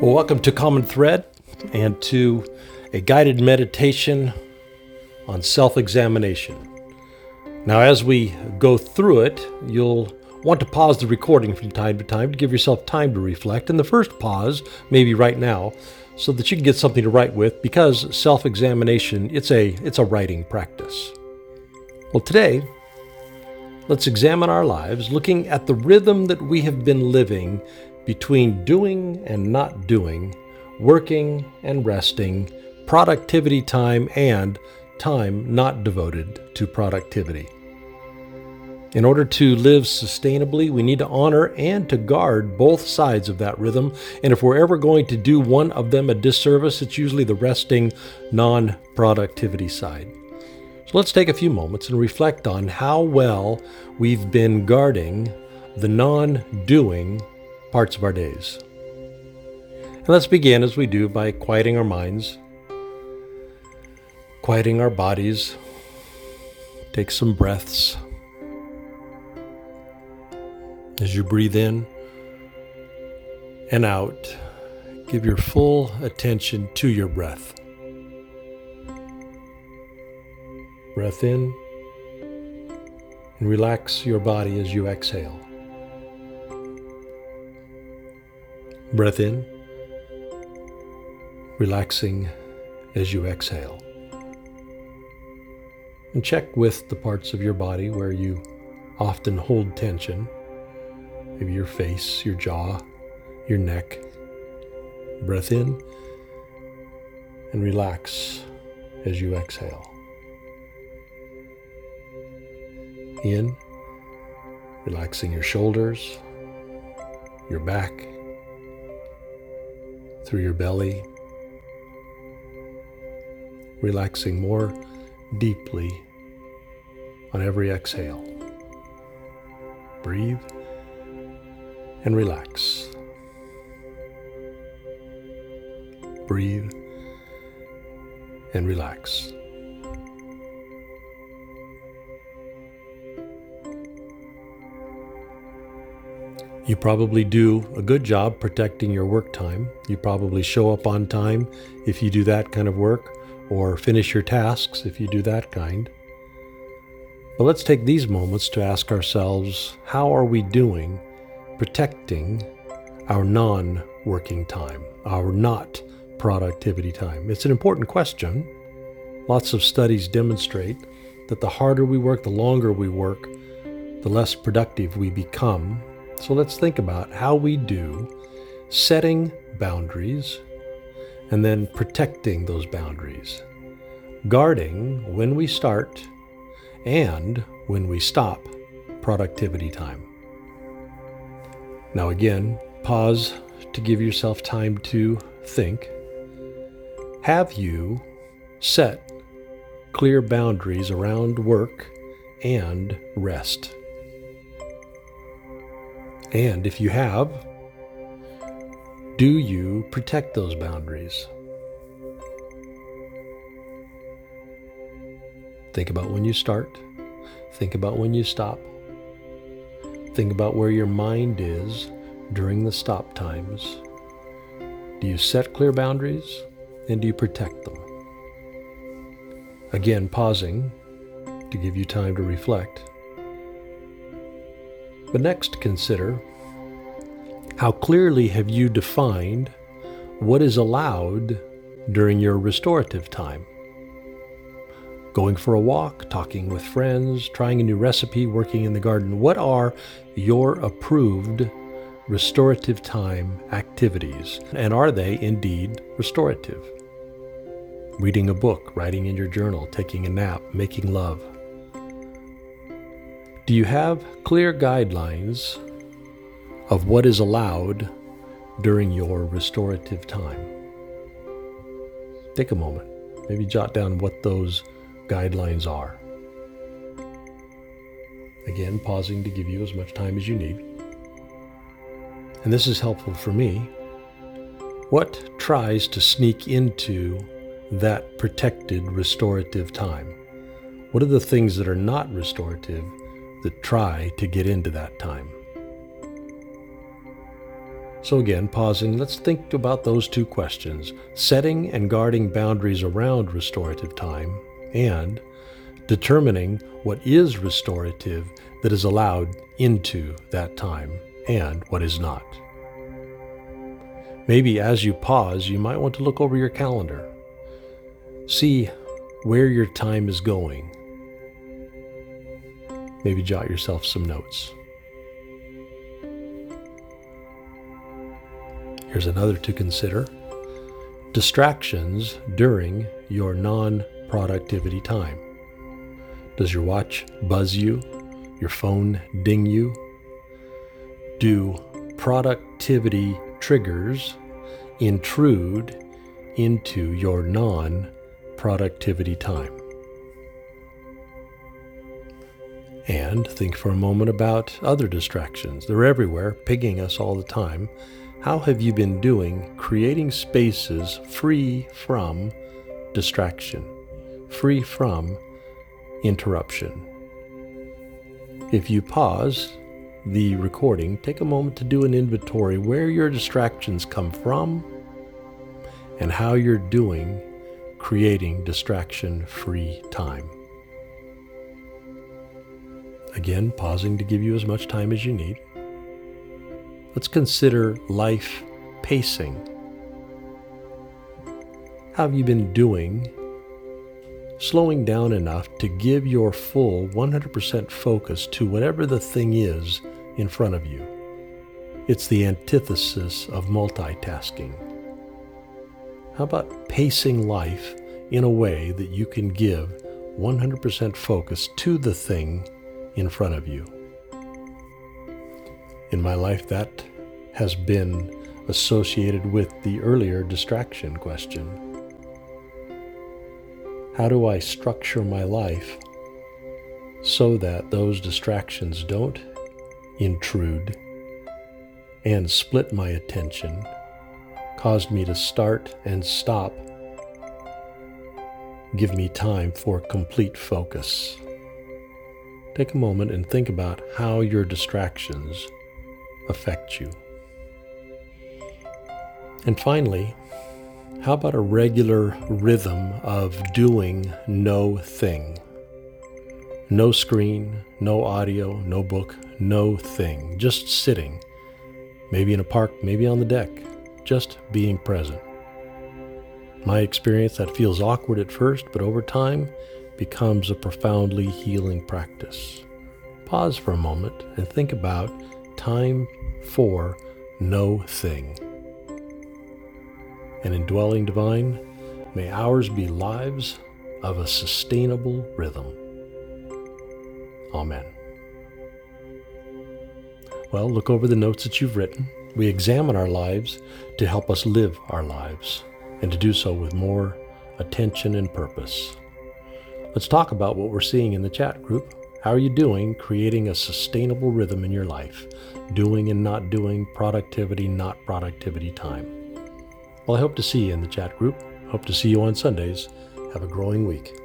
Well, welcome to Common Thread and to a guided meditation on self examination. Now, as we go through it, you'll want to pause the recording from time to time to give yourself time to reflect. And the first pause, maybe right now, so that you can get something to write with because self examination it's a it's a writing practice. Well, today, let's examine our lives looking at the rhythm that we have been living between doing and not doing, working and resting, productivity time, and time not devoted to productivity. In order to live sustainably, we need to honor and to guard both sides of that rhythm. And if we're ever going to do one of them a disservice, it's usually the resting, non productivity side. So let's take a few moments and reflect on how well we've been guarding the non doing parts of our days. And let's begin as we do by quieting our minds, quieting our bodies. Take some breaths. As you breathe in and out, give your full attention to your breath. Breath in and relax your body as you exhale. Breath in, relaxing as you exhale. And check with the parts of your body where you often hold tension. Maybe your face, your jaw, your neck. Breath in and relax as you exhale. In, relaxing your shoulders, your back, through your belly, relaxing more deeply on every exhale. Breathe and relax. Breathe and relax. You probably do a good job protecting your work time. You probably show up on time if you do that kind of work, or finish your tasks if you do that kind. But let's take these moments to ask ourselves how are we doing protecting our non working time, our not productivity time? It's an important question. Lots of studies demonstrate that the harder we work, the longer we work, the less productive we become so let's think about how we do setting boundaries and then protecting those boundaries, guarding when we start and when we stop productivity time. Now, again, pause to give yourself time to think. Have you set clear boundaries around work and rest? And if you have, do you protect those boundaries? Think about when you start. Think about when you stop. Think about where your mind is during the stop times. Do you set clear boundaries and do you protect them? Again, pausing to give you time to reflect. But next, consider how clearly have you defined what is allowed during your restorative time? Going for a walk, talking with friends, trying a new recipe, working in the garden. What are your approved restorative time activities? And are they indeed restorative? Reading a book, writing in your journal, taking a nap, making love. Do you have clear guidelines of what is allowed during your restorative time? Take a moment, maybe jot down what those guidelines are. Again, pausing to give you as much time as you need. And this is helpful for me. What tries to sneak into that protected restorative time? What are the things that are not restorative that try to get into that time. So, again, pausing, let's think about those two questions setting and guarding boundaries around restorative time, and determining what is restorative that is allowed into that time and what is not. Maybe as you pause, you might want to look over your calendar. See where your time is going. Maybe jot yourself some notes. Here's another to consider distractions during your non productivity time. Does your watch buzz you? Your phone ding you? Do productivity triggers intrude into your non productivity time? And think for a moment about other distractions. They're everywhere, pinging us all the time. How have you been doing creating spaces free from distraction, free from interruption? If you pause the recording, take a moment to do an inventory where your distractions come from and how you're doing creating distraction free time. Again, pausing to give you as much time as you need. Let's consider life pacing. How have you been doing slowing down enough to give your full 100% focus to whatever the thing is in front of you? It's the antithesis of multitasking. How about pacing life in a way that you can give 100% focus to the thing in front of you? in my life that has been associated with the earlier distraction question. How do I structure my life so that those distractions don't intrude and split my attention, caused me to start and stop, give me time for complete focus? Take a moment and think about how your distractions affect you. And finally, how about a regular rhythm of doing no thing? No screen, no audio, no book, no thing. Just sitting. Maybe in a park, maybe on the deck. Just being present. My experience, that feels awkward at first, but over time becomes a profoundly healing practice. Pause for a moment and think about time for no thing. And indwelling divine, may ours be lives of a sustainable rhythm. Amen. Well, look over the notes that you've written. We examine our lives to help us live our lives and to do so with more attention and purpose. Let's talk about what we're seeing in the chat group. How are you doing creating a sustainable rhythm in your life? Doing and not doing, productivity, not productivity time. Well, I hope to see you in the chat group. Hope to see you on Sundays. Have a growing week.